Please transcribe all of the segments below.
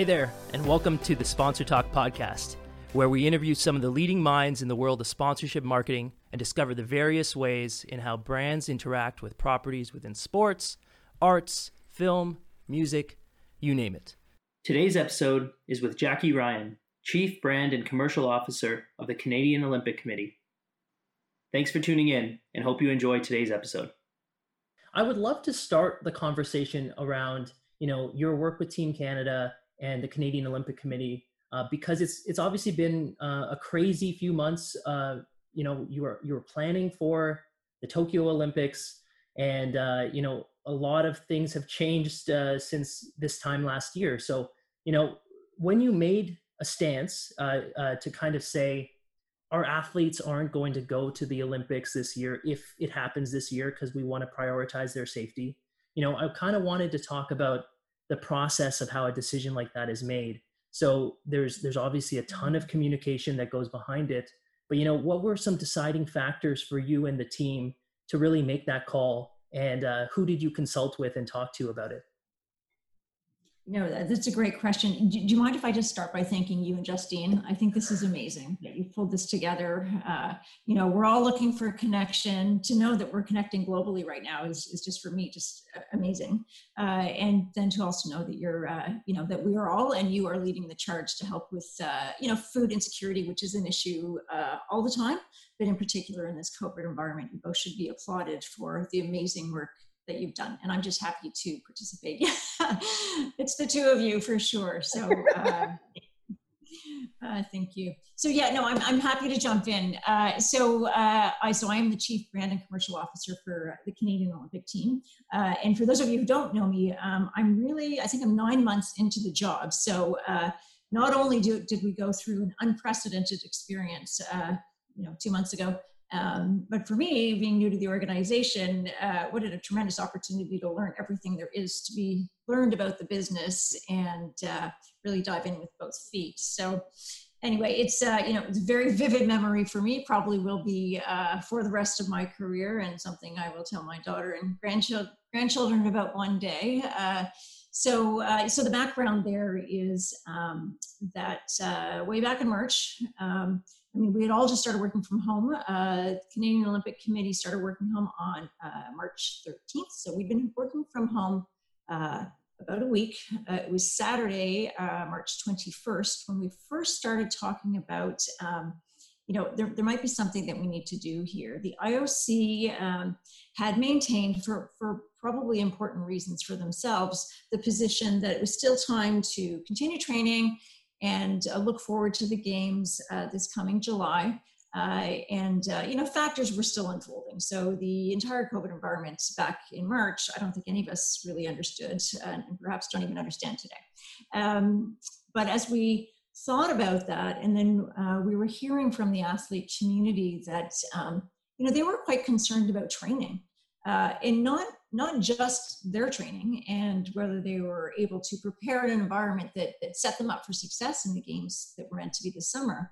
Hey there, and welcome to the Sponsor Talk podcast, where we interview some of the leading minds in the world of sponsorship marketing and discover the various ways in how brands interact with properties within sports, arts, film, music, you name it. Today's episode is with Jackie Ryan, Chief Brand and Commercial Officer of the Canadian Olympic Committee. Thanks for tuning in and hope you enjoy today's episode. I would love to start the conversation around, you know, your work with Team Canada and the Canadian Olympic Committee uh, because it's it's obviously been uh, a crazy few months. Uh, you know, you were you were planning for the Tokyo Olympics, and uh, you know a lot of things have changed uh, since this time last year. So you know when you made a stance uh, to kind of say our athletes aren't going to go to the Olympics this year if it happens this year because we want to prioritize their safety. You know, I kind of wanted to talk about the process of how a decision like that is made. So there's there's obviously a ton of communication that goes behind it but you know what were some deciding factors for you and the team to really make that call? And uh, who did you consult with and talk to about it no, that's a great question. Do, you mind if I just start by thanking you and Justine? I think this is amazing that you pulled this together. Uh, you know, we're all looking for a connection. To know that we're connecting globally right now is, is just for me just amazing. Uh, and then to also know that you're, uh, you know, that we are all and you are leading the charge to help with, uh, you know, food insecurity, which is an issue uh, all the time, but in particular in this COVID environment, you both should be applauded for the amazing work that you've done and i'm just happy to participate. It's the two of you for sure so uh, uh, thank you. So yeah no i'm, I'm happy to jump in. Uh, so uh, i so i am the chief brand and commercial officer for the canadian olympic team. Uh, and for those of you who don't know me um, i'm really i think i'm nine months into the job. So uh, not only do, did we go through an unprecedented experience you know two months ago um, but for me, being new to the organization, uh, what a tremendous opportunity to learn everything there is to be learned about the business and uh, really dive in with both feet. So, anyway, it's uh, you know it's a very vivid memory for me. Probably will be uh, for the rest of my career, and something I will tell my daughter and grandchildren grandchildren about one day. Uh, so, uh, so the background there is um, that way back in March. Um, I mean, we had all just started working from home. Uh, Canadian Olympic Committee started working home on uh, March 13th. So we've been working from home uh, about a week. Uh, it was Saturday, uh, March 21st, when we first started talking about, um, you know, there, there might be something that we need to do here. The IOC um, had maintained, for, for probably important reasons for themselves, the position that it was still time to continue training and uh, look forward to the games uh, this coming July. Uh, and uh, you know, factors were still unfolding. So the entire COVID environment back in March, I don't think any of us really understood, and perhaps don't even understand today. Um, but as we thought about that, and then uh, we were hearing from the athlete community that um, you know they were quite concerned about training, uh, and not not just their training and whether they were able to prepare an environment that, that set them up for success in the games that were meant to be this summer,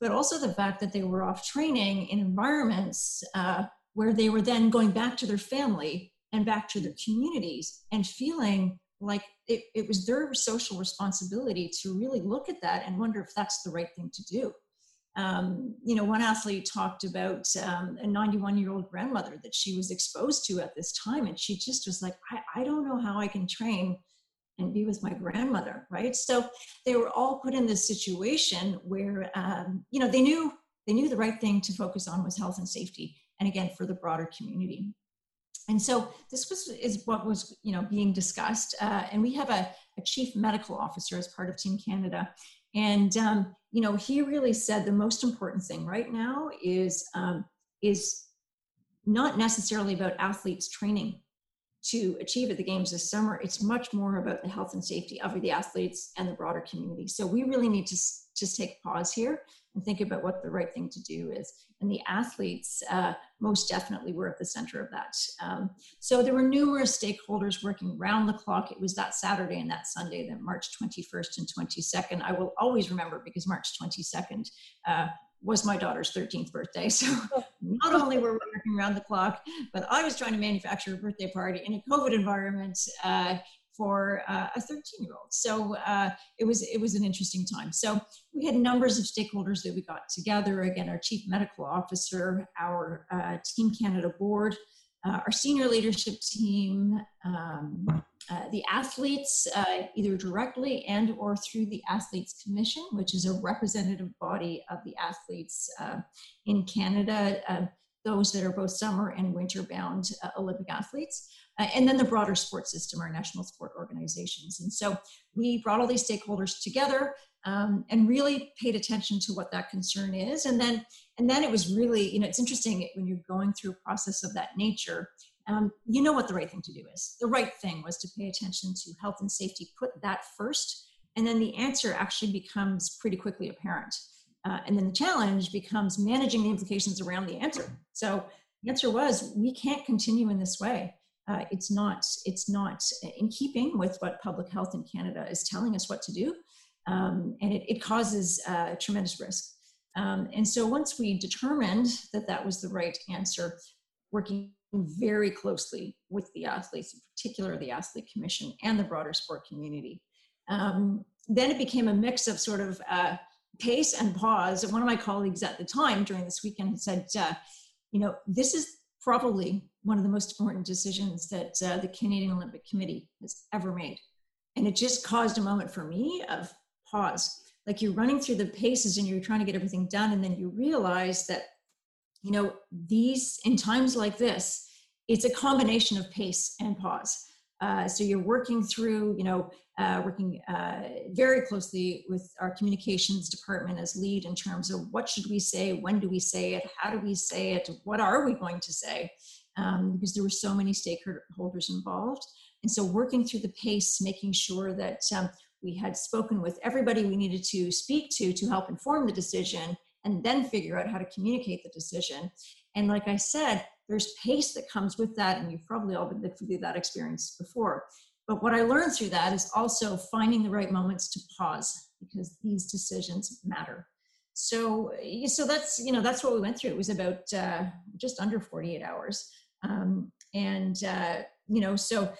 but also the fact that they were off training in environments uh, where they were then going back to their family and back to their communities and feeling like it, it was their social responsibility to really look at that and wonder if that's the right thing to do um, you know, one athlete talked about um, a 91 year old grandmother that she was exposed to at this time. And she just was like, I, I don't know how I can train and be with my grandmother, right? So they were all put in this situation where, um, you know, they knew they knew the right thing to focus on was health and safety, and again for the broader community. And so this was is what was you know being discussed, uh, and we have a, a chief medical officer as part of Team Canada, and um, you know, he really said the most important thing right now is um, is not necessarily about athletes training to achieve at the games this summer. It's much more about the health and safety of the athletes and the broader community. So we really need to just take pause here and think about what the right thing to do is. And the athletes uh, most definitely were at the center of that. Um, so there were numerous stakeholders working round the clock. It was that Saturday and that Sunday, that March 21st and 22nd. I will always remember because March 22nd uh, was my daughter's 13th birthday. So not only were we working around the clock, but I was trying to manufacture a birthday party in a COVID environment. Uh, for uh, a 13 year old. So uh, it was it was an interesting time. So we had numbers of stakeholders that we got together. Again, our chief medical officer, our uh, Team Canada board, uh, our senior leadership team, um, uh, the athletes, uh, either directly and or through the Athletes Commission, which is a representative body of the athletes in Canada those that are both summer and winter bound Olympic athletes, uh, and then the broader sports system, our national sport organizations. And so we brought all these stakeholders together um, and really paid attention to what that concern is. And then, and then it was really, you know, it's interesting when you're going through a process of that nature. Um, you know what the right thing to do is. The right thing was to pay attention to health and safety, put that first, and then the answer actually becomes pretty quickly apparent. Uh, and then the challenge becomes managing the implications around the answer. So the answer was we can't continue in this way. Uh, it's not it's not in keeping with what public health in Canada is telling us what to do, um, and it, it causes uh, tremendous risk. Um, and so once we determined that that was the right answer, working very closely with the athletes, in particular the athlete commission and the broader sport community, um, then it became a mix of sort of uh, pace and pause. One of my colleagues at the time during this weekend said, uh, you know, this is probably one of the most important decisions that uh, the Canadian Olympic Committee has ever made. And it just caused a moment for me of pause. Like you're running through the paces and you're trying to get everything done, and then you realize that, you know, these, in times like this, it's a combination of pace and pause. Uh, so you're working through, you know, uh, working uh, very closely with our communications department as lead in terms of what should we say, when do we say it, how do we say it, what are we going to say, um, because there were so many stakeholders involved. And so working through the pace, making sure that um, we had spoken with everybody we needed to speak to to help inform the decision and then figure out how to communicate the decision. And like I said, there's pace that comes with that, and you've probably all been through that experience before. But what I learned through that is also finding the right moments to pause because these decisions matter. So, so that's you know that's what we went through. It was about uh, just under 48 hours, um, and uh, you know so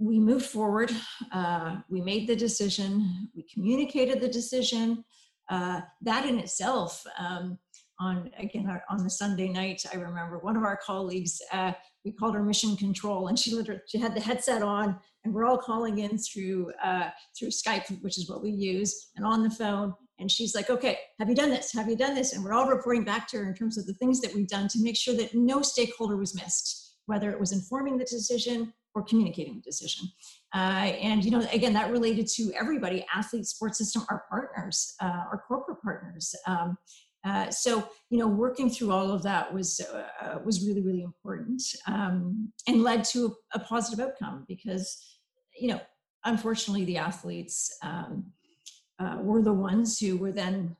we moved forward. Uh, we made the decision. We communicated the decision. Uh, that in itself um, on again on the Sunday night, I remember one of our colleagues. Uh, we called her mission control, and she literally she had the headset on, and we're all calling in through uh, through Skype, which is what we use, and on the phone. And she's like, "Okay, have you done this? Have you done this?" And we're all reporting back to her in terms of the things that we've done to make sure that no stakeholder was missed, whether it was informing the decision or communicating the decision. Uh, and you know, again, that related to everybody: athletes, sports system, our partners, uh, our corporate partners. Um, uh, so you know, working through all of that was uh, was really really important um, and led to a, a, positive outcome because you know, unfortunately, the athletes um, uh, were the ones who were then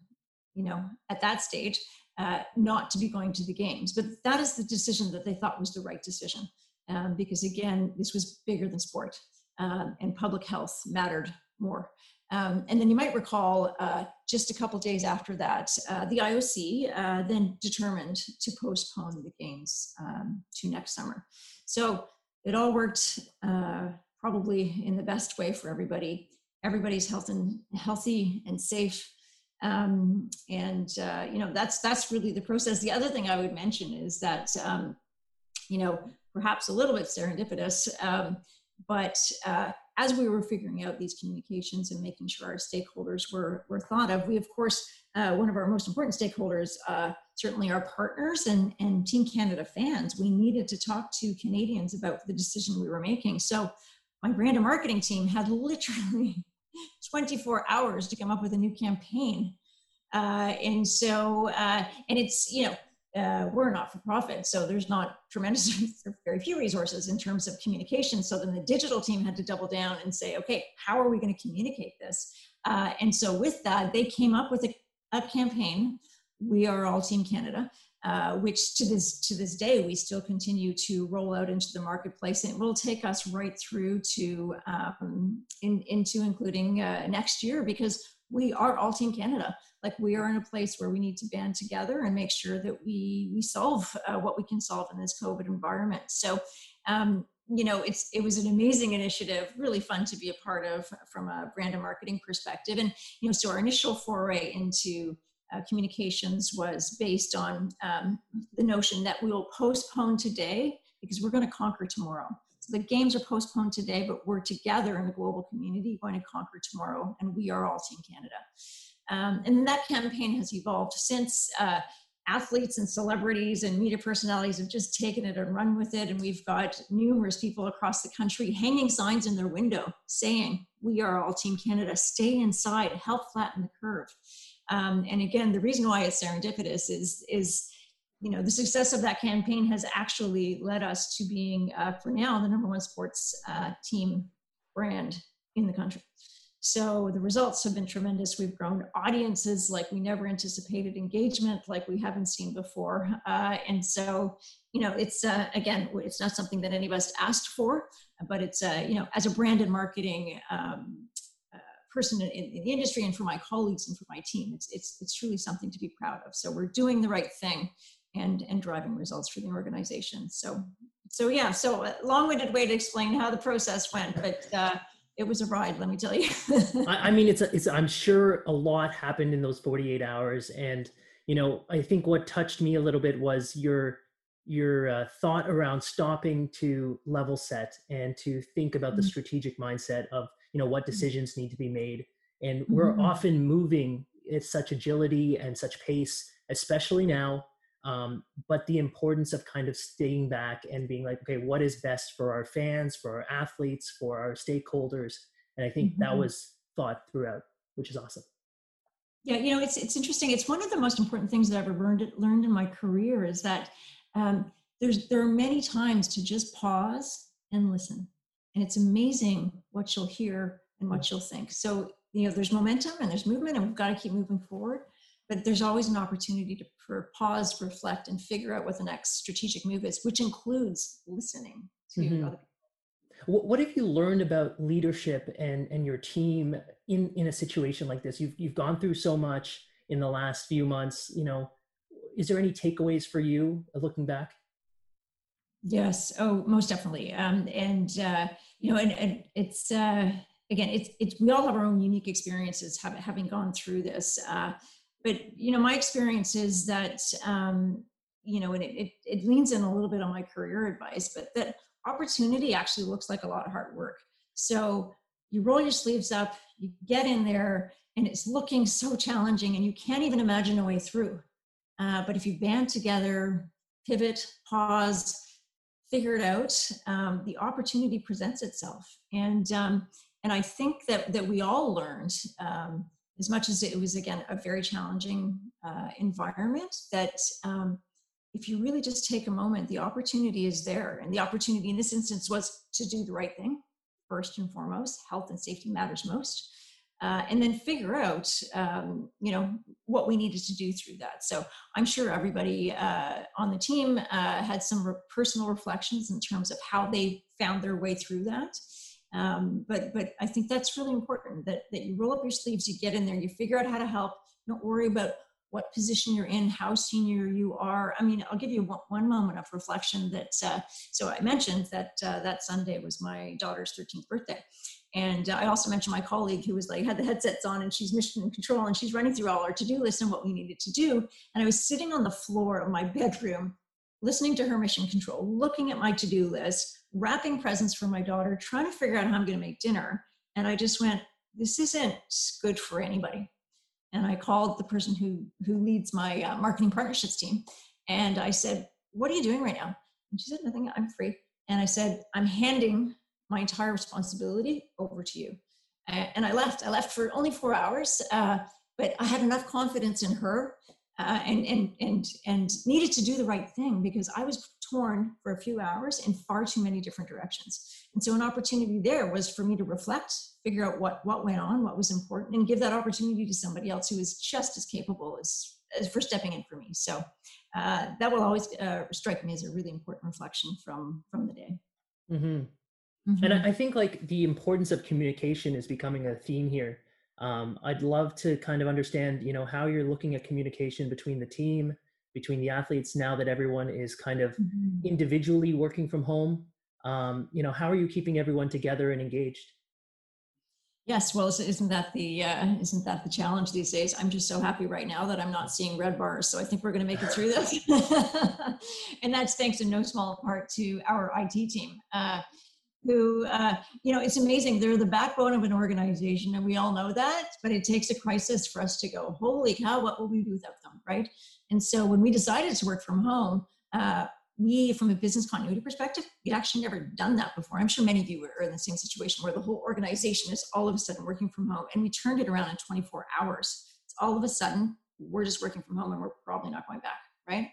you know at that stage uh, not to be going to the games, but that is the decision that they thought was the right decision um, because again, this was bigger than sport um, and public health mattered more. Um, and then you might recall uh, just a couple days after that, uh, the IOC uh, then determined to postpone the games um, to next summer. So it all worked uh, probably in the best way for everybody. Everybody's health and healthy and safe. Um, and uh, you know that's that's really the process. The other thing I would mention is that um, you know perhaps a little bit serendipitous, um, but uh, as we were figuring out these communications and making sure our stakeholders were, were thought of, we of course, uh, one of our most important stakeholders, uh, certainly our partners and, and Team Canada fans, we needed to talk to Canadians about the decision we were making. So my brand and marketing team had literally 24 hours to come up with a new campaign. Uh, and so, uh, and it's, you know, uh, we're not for profit, so there's not tremendous, very few resources in terms of communication. So then the digital team had to double down and say, okay, how are we going to communicate this? Uh, and so with that, they came up with a, a campaign. We are all Team Canada, uh, which to this to this day we still continue to roll out into the marketplace, and it will take us right through to um, in, into including uh, next year because we are all Team Canada like we are in a place where we need to band together and make sure that we we solve uh, what we can solve in this COVID environment. So, um, you know, it's it was an amazing initiative, really fun to be a part of from a brand and marketing perspective. And you know, so our initial foray into uh, communications was based on um, the notion that we will postpone today because we're going to conquer tomorrow. So the games are postponed today, but we're together in a global community going to conquer tomorrow, and we are all Team Canada. Um, and that campaign has evolved since. Uh, athletes and celebrities and media personalities have just taken it and run with it. And we've got numerous people across the country hanging signs in their window saying, We are all Team Canada, stay inside, help flatten the curve. Um, and again, the reason why it's serendipitous is, is you know, the success of that campaign has actually led us to being, uh, for now, the number one sports uh, team brand in the country. So the results have been tremendous. We've grown audiences like we never anticipated, engagement like we haven't seen before. Uh, and so, you know, it's uh, again, it's not something that any of us asked for, but it's, uh, you know, as a brand and marketing um, person in, in, the industry and for my colleagues and for my team, it's, it's, it's truly something to be proud of. So we're doing the right thing and, and driving results for the organization. So, so yeah, so a long-winded way to explain how the process went, but uh, it was a ride, let me tell you. I, I, mean, it's, a, it's, I'm sure a lot happened in those 48 hours. And, you know, I think what touched me a little bit was your, your uh, thought around stopping to level set and to think about mm-hmm. the strategic mindset of, you know, what mm-hmm. decisions need to be made. And we're mm-hmm. often moving at such agility and such pace, especially now um, but the importance of kind of staying back and being like okay what is best for our fans for our athletes for our stakeholders and i think mm-hmm. that was thought throughout which is awesome yeah you know it's it's interesting it's one of the most important things that i've ever learned learned in my career is that um, there's there are many times to just pause and listen and it's amazing what you'll hear and what you'll think so you know there's momentum and there's movement and we've got to keep moving forward but there's always an opportunity to for pause, reflect, and figure out what the next strategic move is, which includes listening to mm-hmm. other people. What have you learned about leadership and, and your team in, in a situation like this? You've, you've gone through so much in the last few months. You know, is there any takeaways for you looking back? Yes. Oh, most definitely. Um, and uh, you know, and, and it's uh, again, it's it's we all have our own unique experiences having gone through this. Uh, but you know my experience is that um, you know and it, it, it leans in a little bit on my career advice but that opportunity actually looks like a lot of hard work so you roll your sleeves up you get in there and it's looking so challenging and you can't even imagine a way through uh, but if you band together pivot pause figure it out um, the opportunity presents itself. And um, and i think that that we all learned um, as much as it was again a very challenging uh, environment that um, if you really just take a moment the opportunity is there. And the opportunity in this instance was to do the right thing first and foremost. Health and safety matters most uh, and then figure out um, you know what we needed to do through that so i'm sure everybody uh, on the team uh, had some re- personal reflections in terms of how they found their way through that um, but but I think that's really important that that you roll up your sleeves, you get in there, you figure out how to help. Don't worry about what position you're in, how senior you are. I mean, I'll give you one, one moment of reflection. That uh, so I mentioned that uh, that Sunday was my daughter's 13th birthday, and uh, I also mentioned my colleague who was like had the headsets on and she's mission control and she's running through all our to-do list and what we needed to do. And I was sitting on the floor of my bedroom, listening to her mission control, looking at my to-do list wrapping presents for my daughter, trying to figure out how I'm going to make dinner. And I just went, this isn't good for anybody. And I called the person who who leads my uh, marketing partnerships team, and I said, "What are you doing right now?" And she said, "Nothing. I'm free." And I said, "I'm handing my entire responsibility over to you." And I left. I left for only four hours, uh, but I had enough confidence in her uh, and and and and needed to do the right thing because I was torn for a few hours in far too many different directions. And so an opportunity there was for me to reflect, figure out what what went on, what was important, and give that opportunity to somebody else who is just as capable as, as for stepping in for me. So uh, that will always uh, strike me as a really important reflection from from the day. Mm-hmm. Mm-hmm. And I think like the importance of communication is becoming a theme here um, I'd love to kind of understand, you know, how you're looking at communication between the team, between the athletes now that everyone is kind of mm-hmm. individually working from home. Um, you know, how are you keeping everyone together and engaged? Yes, well, isn't that the uh, isn't that the challenge these days? I'm just so happy right now that I'm not seeing red bars, so I think we're going to make it through this. and that's thanks in no small part to our IT team, uh, who uh, you know it's amazing. They're the backbone of an organization, and we all know that. But it takes a crisis for us to go, holy cow, what will we do without them, right? And so when we decided to work from home, uh, we, from a business continuity perspective, we'd actually never done that before. I'm sure many of you are in the same situation where the whole organization is all of a sudden working from home, and we turned it around in 24 hours. It's all of a sudden we're just working from home, and we're probably not going back, right?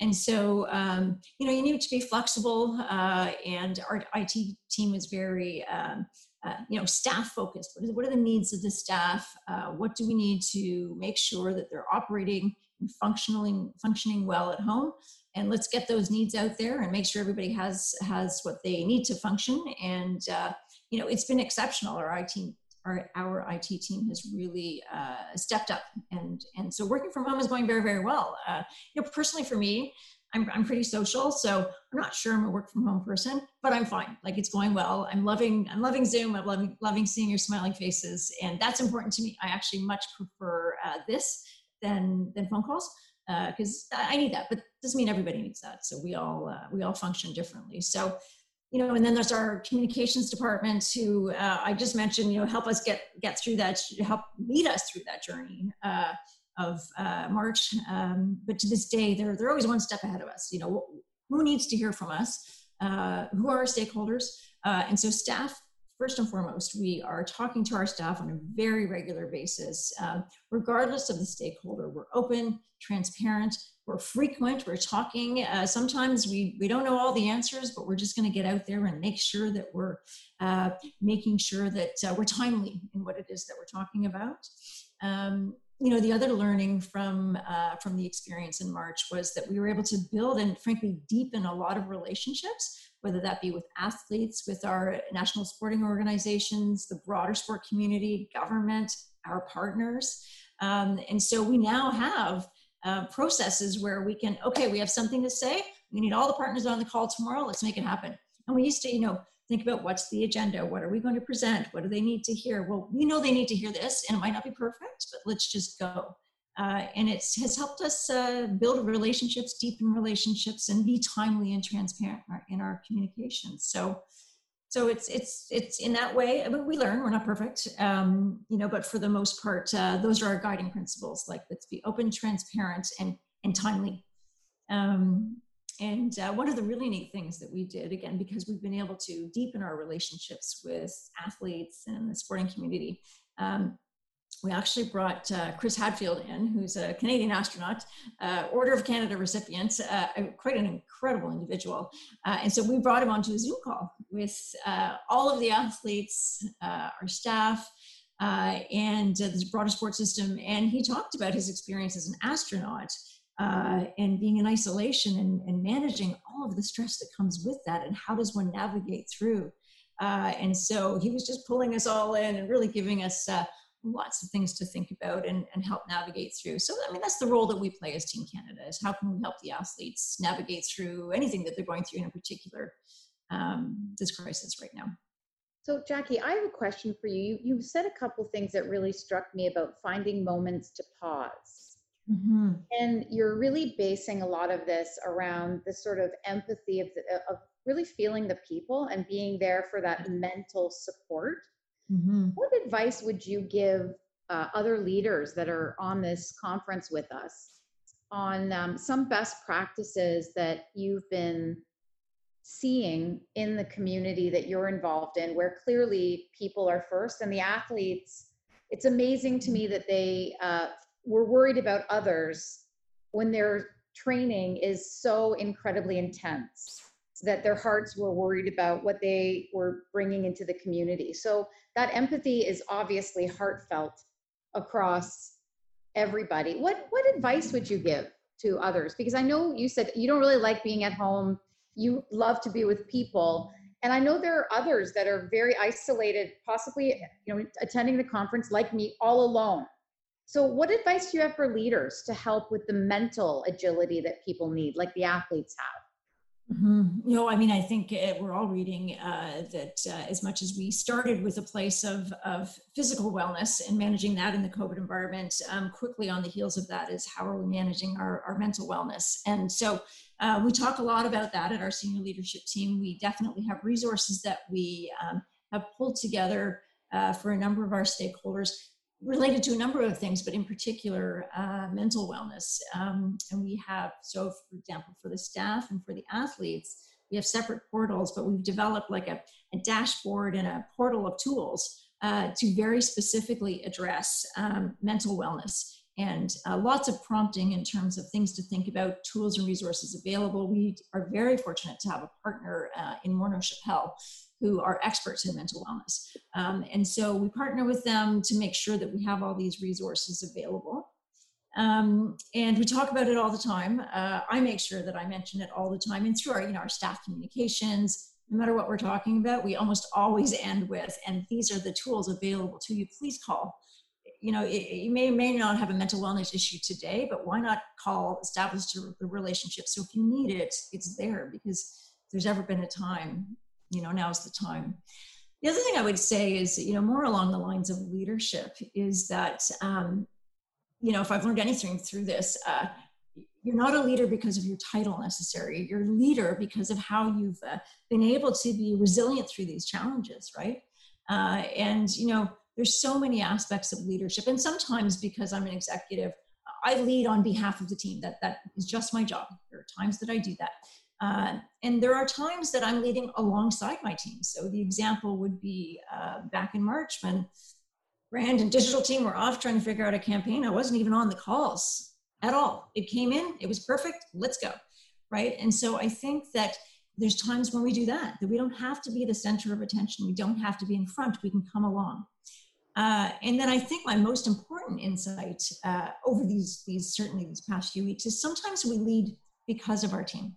And so, um, you know, you need to be flexible, uh, and our IT team is very, um, uh, you know, staff focused. What, is, what are the needs of the staff? Uh, what do we need to make sure that they're operating functioning functioning well at home? and let's get those needs out there and make sure everybody has has what they need to function. And uh, you know it's been exceptional. Our IT our, our IT team has really uh, stepped up. And and so working from home is going very very well. Uh, you know personally for me I'm, I'm pretty social. So I'm not sure I'm a work from home person but I'm fine. Like it's going well. I'm loving I'm loving Zoom. I'm loving loving seeing your smiling faces. And that's important to me. I actually much prefer uh, this than than phone calls because uh, I need that, but doesn't mean everybody needs that. So we all uh, we all function differently. So you know, and then there's our communications department who uh, I just mentioned. You know, help us get get through that, help lead us through that journey uh, of uh, March. Um, but to this day, they're they're always one step ahead of us. You know, who needs to hear from us? Uh, who are our stakeholders? and so staff first and foremost, we are talking to our staff on a very regular basis, uh, regardless of the stakeholder. We're open, transparent, we're frequent, we're talking. Uh, sometimes we, we don't know all the answers, but we're just going to get out there and make sure that we're uh, making sure that uh, we're timely in what it is that we're talking about. Um, you know, the other learning from uh, from the experience in March was that we were able to build and frankly deepen a lot of relationships whether that be with athletes, with our national sporting organizations, the broader sport community, government, our partners. Um, and so we now have uh, processes where we can, okay, we have something to say. We need all the partners on the call tomorrow. Let's make it happen. And we used to, you know, think about what's the agenda? What are we going to present? What do they need to hear? Well, we know they need to hear this, and it might not be perfect, but let's just go. Uh, and it has helped us uh, build relationships, deepen relationships, and be timely and transparent in our, communications. So, so it's it's it's in that way. I mean, we learn. We're not perfect, um, you know, but for the most part, uh, those are our guiding principles. Like let's be open, transparent, and and timely. Um, and uh, one of the really neat things that we did, again, because we've been able to deepen our relationships with athletes and the sporting community, um, we actually brought uh, Chris Hadfield in, who's a Canadian astronaut, uh, Order of Canada recipient, uh, quite an incredible individual. Uh, and so we brought him onto a Zoom call with uh, all of the athletes, uh, our staff, and the broader sports system. And he talked about his experience as an astronaut and being in isolation and, and, managing all of the stress that comes with that, and how does one navigate through. and so he was just pulling us all in and really giving us lots of things to think about and, and help navigate through. So, I mean, that's the role that we play as Team Canada is how can we help the athletes navigate through anything that they're going through in a particular um, this crisis right now. So, Jackie, I have a question for you. you. You said a couple things that really struck me about finding moments to pause. Mm-hmm. And you're really basing a lot of this around the sort of empathy of, the, of really feeling the people and being there for that mental support. Mm-hmm. What advice would you give uh, other leaders that are on this conference with us on um, some best practices that you've been seeing in the community that you're involved in, where clearly people are first and the athletes? It's amazing to me that they uh, were worried about others when their training is so incredibly intense that their hearts were worried about what they were bringing into the community. So that empathy is obviously heartfelt across everybody. What what advice would you give to others? Because I know you said you don't really like being at home. You love to be with people. And I know there are others that are very isolated, possibly, you know, attending the conference like me all alone. So what advice do you have for leaders to help with the mental agility that people need, like the athletes have? Mm-hmm. Know, I mean, I think uh, we're all reading uh, that uh, as much as we started with a place of, of physical wellness and managing that in the COVID environment, um, quickly on the heels of that is how are we managing our, our mental wellness? And so uh, we talk a lot about that at our senior leadership team. We definitely have resources that we um, have pulled together uh, for a number of our stakeholders related to a number of things, but in particular, uh, mental wellness. Um, and we have, so for example, for the staff and for the athletes, we have separate portals, but we've developed like a, a dashboard and a portal of tools uh, to very specifically address um, mental wellness and uh, lots of prompting in terms of things to think about, tools and resources available. We are very fortunate to have a partner uh, in Morneau Shepell who are experts in mental wellness. Um, and so we partner with them to make sure that we have all these resources available. Um, and we talk about it all the time. Uh, I make sure that I mention it all the time and through our, you know, our staff communications, no matter what we're talking about, we almost always end with, and these are the tools available to you, please call. You know, it, you may may not have a mental wellness issue today, but why not call, establish the relationship? So if you need it, it's there because there's ever been a time you know now's the time. The other thing i would say is you know more along the lines of leadership is that um, you know if i've learned anything through this uh, you're not a leader because of your title necessary. You're a leader because of how you've uh, been able to be resilient through these challenges right? Uh, and you know there's so many aspects of leadership. And sometimes because i'm an executive i lead on behalf of the team. That that is just my job. There are times that i do that uh, and there are times that I'm leading alongside my team. So the example would be uh, back in March when brand and digital team were off trying to figure out a campaign. I wasn't even on the calls at all. It came in, it was perfect, let's go. Right. And so I think that there's times when we do that, that we don't have to be the center of attention. We don't have to be in front. We can come along. Uh, and then I think my most important insight uh, over these, these certainly these past few weeks is sometimes we lead because of our team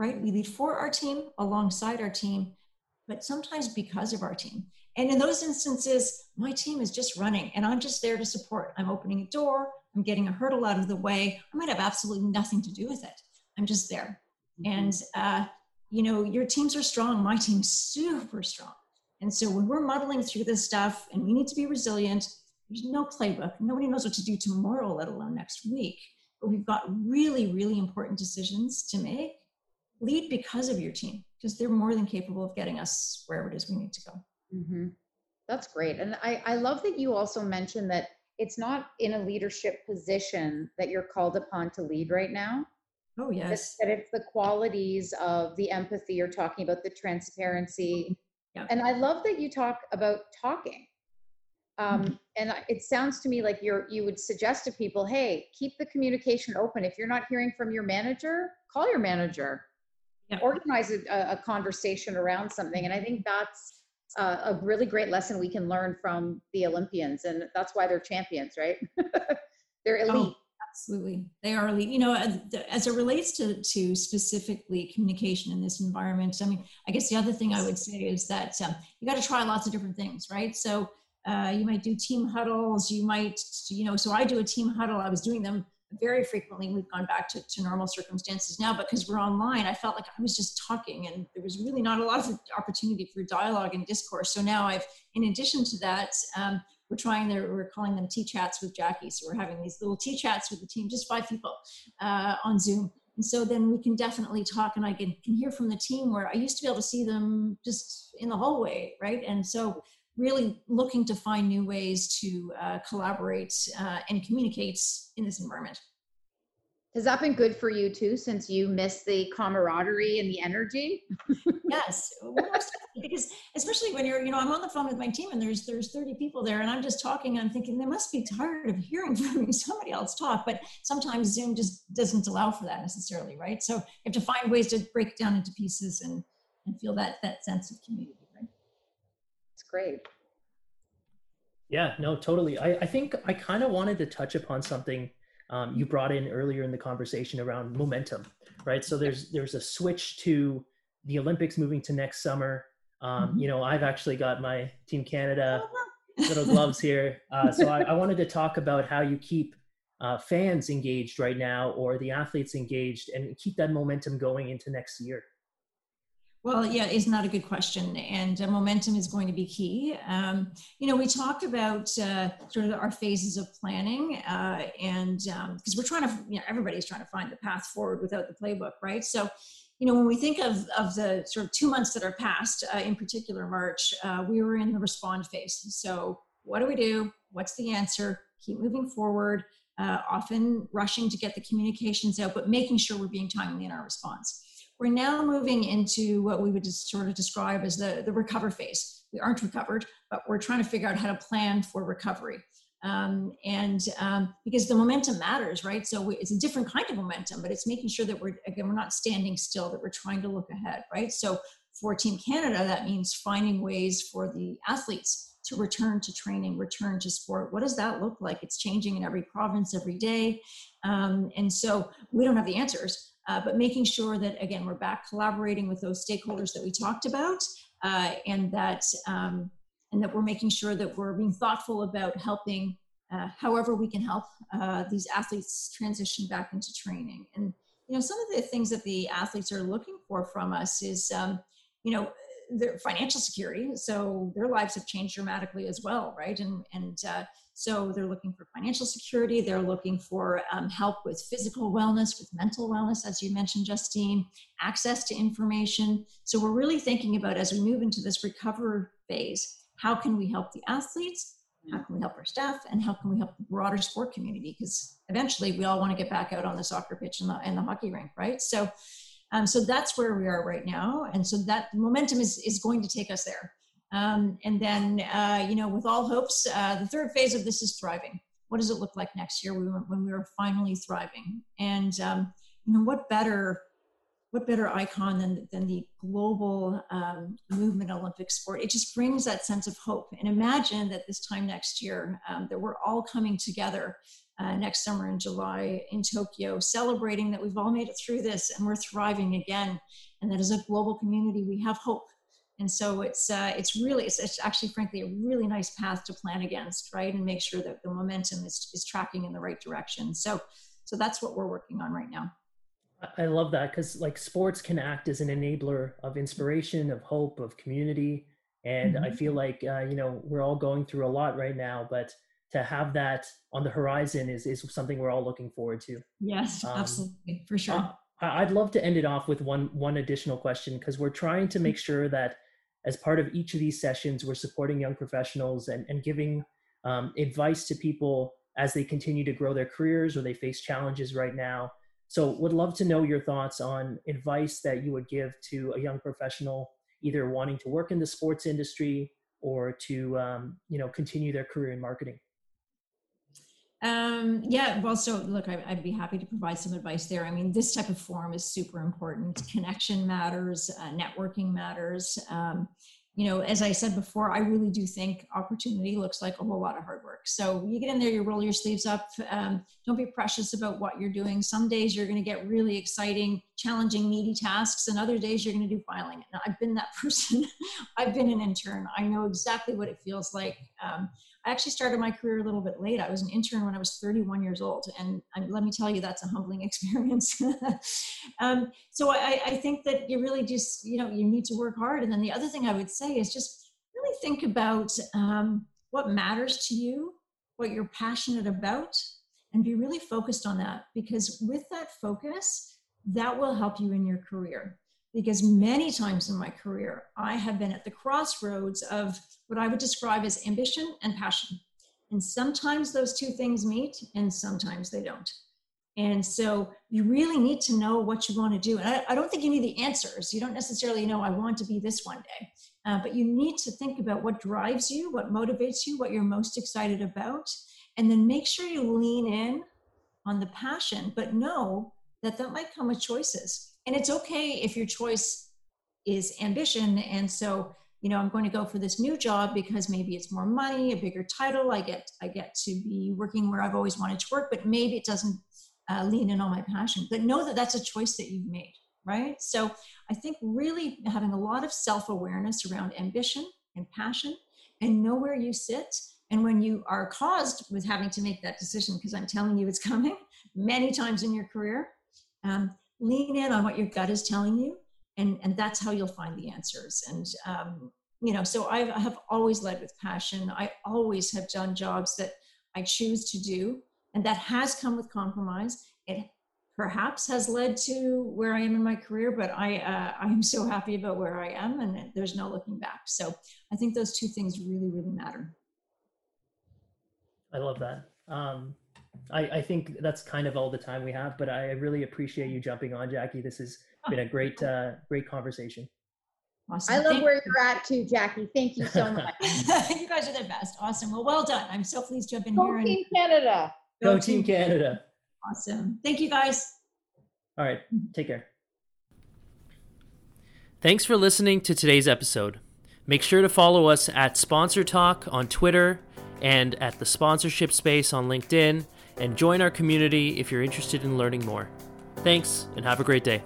right? We lead for our team, alongside our team, but sometimes because of our team. And in those instances, my team is just running and I'm just there to support. I'm opening a door, I'm getting a hurdle out of the way. I might have absolutely nothing to do with it. I'm just there. Mm-hmm. And, uh, you know, your teams are strong. My team's super strong. And so when we're muddling through this stuff and we need to be resilient, there's no playbook. Nobody knows what to do tomorrow, let alone next week. But we've got really, really important decisions to make lead because of your team because they're more than capable of getting us wherever it is we need to go. Mm-hmm. that's great and I, I love that you also mentioned that it's not in a leadership position that you're called upon to lead right now. Oh yes. that it's the qualities of the empathy you're talking about the transparency. Yeah. and i love that you talk about talking. Um, mm-hmm. and it sounds to me like you're you would suggest to people hey keep the communication open. If you're not hearing from your manager call your manager yeah. organize a, a, conversation around something. And I think that's uh, a really great lesson we can learn from the Olympians. And that's why they're champions, right? they're elite. Oh, absolutely. They are elite. You know, as, as, it relates to, to specifically communication in this environment, I mean, I guess the other thing I would say is that um, you got to try lots of different things, right? So uh, you might do team huddles. You might, you know, so I do a team huddle. I was doing them very frequently we've gone back to, to normal circumstances now because we're online i felt like i was just talking and there was really not a lot of opportunity for dialogue and discourse. So now i've in addition to that um, we're trying there we're calling them tea chats with jackie. So we're having these little tea chats with the team just five people uh, on zoom. And so then we can definitely talk and i can, can hear from the team where i used to be able to see them just in the hallway right? And so really looking to find new ways to uh, collaborate uh, and communicate in this environment. Has that been good for you too, since you miss the camaraderie and the energy? yes, because especially when you're, you know, I'm on the phone with my team and there's there's 30 people there, and I'm just talking. I'm thinking they must be tired of hearing from me somebody else talk, but sometimes Zoom just doesn't allow for that necessarily, right? So you have to find ways to break it down into pieces and and feel that that sense of community great. Yeah, no, totally. I, I think I kind of wanted to touch upon something um, you brought in earlier in the conversation around momentum, right? So there's there's a switch to the Olympics moving to next summer. Um, mm-hmm. You know, I've actually got my Team Canada oh, little gloves here, uh, so I, I, wanted to talk about how you keep uh, fans engaged right now or the athletes engaged and keep that momentum going into next year? Well, yeah, it's not a good question? And uh, momentum is going to be key. Um, you know, we talked about uh, sort of our phases of planning, uh, and because um, we're trying to, you know, everybody's trying to find the path forward without the playbook, right? So, you know, when we think of, of the sort of two months that are past, uh, in particular March, uh, we were in the respond phase. So, what do we do? What's the answer? Keep moving forward. Uh, often rushing to get the communications out, but making sure we're being timely in our response. We're now moving into what we would sort of describe as the, the recover phase. We aren't recovered, but we're trying to figure out how to plan for recovery. Um, and um, because the momentum matters, right? So we, it's a different kind of momentum, but it's making sure that we're again we're not standing still, that we're trying to look ahead, right? So for Team Canada, that means finding ways for the athletes to return to training, return to sport. What does that look like? It's changing in every province every day, um, and so we don't have the answers uh, but making sure that again we're back collaborating with those stakeholders that we talked about uh, and that um, and that we're making sure that we're being thoughtful about helping uh, however we can help uh, these athletes transition back into training. And you know some of the things that the athletes are looking for from us is um, you know their financial security so their lives have changed dramatically as well right and and uh, so they're looking for financial security, they're looking for um, help with physical wellness, with mental wellness, as you mentioned, Justine, access to information. So we're really thinking about as we move into this recover phase, how can we help the athletes? How can we help our staff? And how can we help the broader sport community? Because eventually we all want to get back out on the soccer pitch and the, and the hockey rink, right? So, um, so that's where we are right now. And so that momentum is, is going to take us there. Um, and then, uh, you know, with all hopes, uh, the third phase of this is thriving. What does it look like next year when we are finally thriving? And um, you know, what better, what better icon than than the global um, movement Olympic sport? It just brings that sense of hope. And imagine that this time next year, um, that we're all coming together uh, next summer in July in Tokyo, celebrating that we've all made it through this and we're thriving again, and that as a global community. We have hope. And so it's uh, it's really it's, it's, actually frankly a really nice path to plan against right? And make sure that the momentum is, is tracking in the right direction. So so that's what we're working on right now. I love that because like sports can act as an enabler of inspiration of hope of community. And mm-hmm. i feel like uh, you know we're all going through a lot right now but to have that on the horizon is is something we're all looking forward to yes um, absolutely for sure I'd love to end it off with one one additional question because we're trying to make sure that as part of each of these sessions, we're supporting young professionals and, and giving um, advice to people as they continue to grow their careers or they face challenges right now. So, would love to know your thoughts on advice that you would give to a young professional, either wanting to work in the sports industry or to um, you know continue their career in marketing. Um, yeah, well, so look, I, would be happy to provide some advice there. I mean, this type of forum is super important. Connection matters, uh, networking matters. Um, you know, as I said before, I really do think opportunity looks like a whole lot of hard work. So you get in there, you roll your sleeves up. Um, don't be precious about what you're doing. Some days you're going to get really exciting, challenging, meaty tasks, and other days you're going to do filing. And I've been that person. I've been an intern. I know exactly what it feels like. Um, I actually started my career a little bit late. I was an intern when I was 31 years old. And let me tell you, that's a humbling experience. um, so I, I, think that you really just, you know, you need to work hard. And then the other thing I would say is just really think about um, what matters to you, what you're passionate about, and be really focused on that. Because with that focus, that will help you in your career because many times in my career, I have been at the crossroads of what I would describe as ambition and passion. And sometimes those two things meet and sometimes they don't. And so you really need to know what you want to do. And I, I don't think you need the answers. You don't necessarily know, I want to be this one day. Uh, but you need to think about what drives you, what motivates you, what you're most excited about. And then make sure you lean in on the passion, but know that that might come with choices and it's okay if your choice is ambition. And so you know i'm going to go for this new job because maybe it's more money a bigger title. I get i get to be working where i've always wanted to work but maybe it doesn't uh, lean in on my passion. But know that that's a choice that you've made right? So i think really having a lot of self-awareness around ambition and passion and know where you sit. And when you are caused with having to make that decision, because I'm telling you it's coming many times in your career, um, lean in on what your gut is telling you, and, and that's how you'll find the answers. And, um, you know, so I've, I have always led with passion. I always have done jobs that I choose to do, and that has come with compromise. It perhaps has led to where I am in my career, but I uh, I am so happy about where I am, and there's no looking back. So I think those two things really, really matter. I love that. Um, I, I think that's kind of all the time we have, but I really appreciate you jumping on, Jackie. This has been a great, uh, great conversation. Awesome. I love Thank where you're at too, Jackie. Thank you so much. you guys are the best. Awesome. Well, well done. I'm so pleased to have been Go here. Team and- Canada. Go, Go Team Canada. Awesome. Thank you guys. All right. Take care. Thanks for listening to today's episode. Make sure to follow us at Sponsor Talk on Twitter and at the sponsorship space on LinkedIn and join our community if you're interested in learning more. Thanks and have a great day.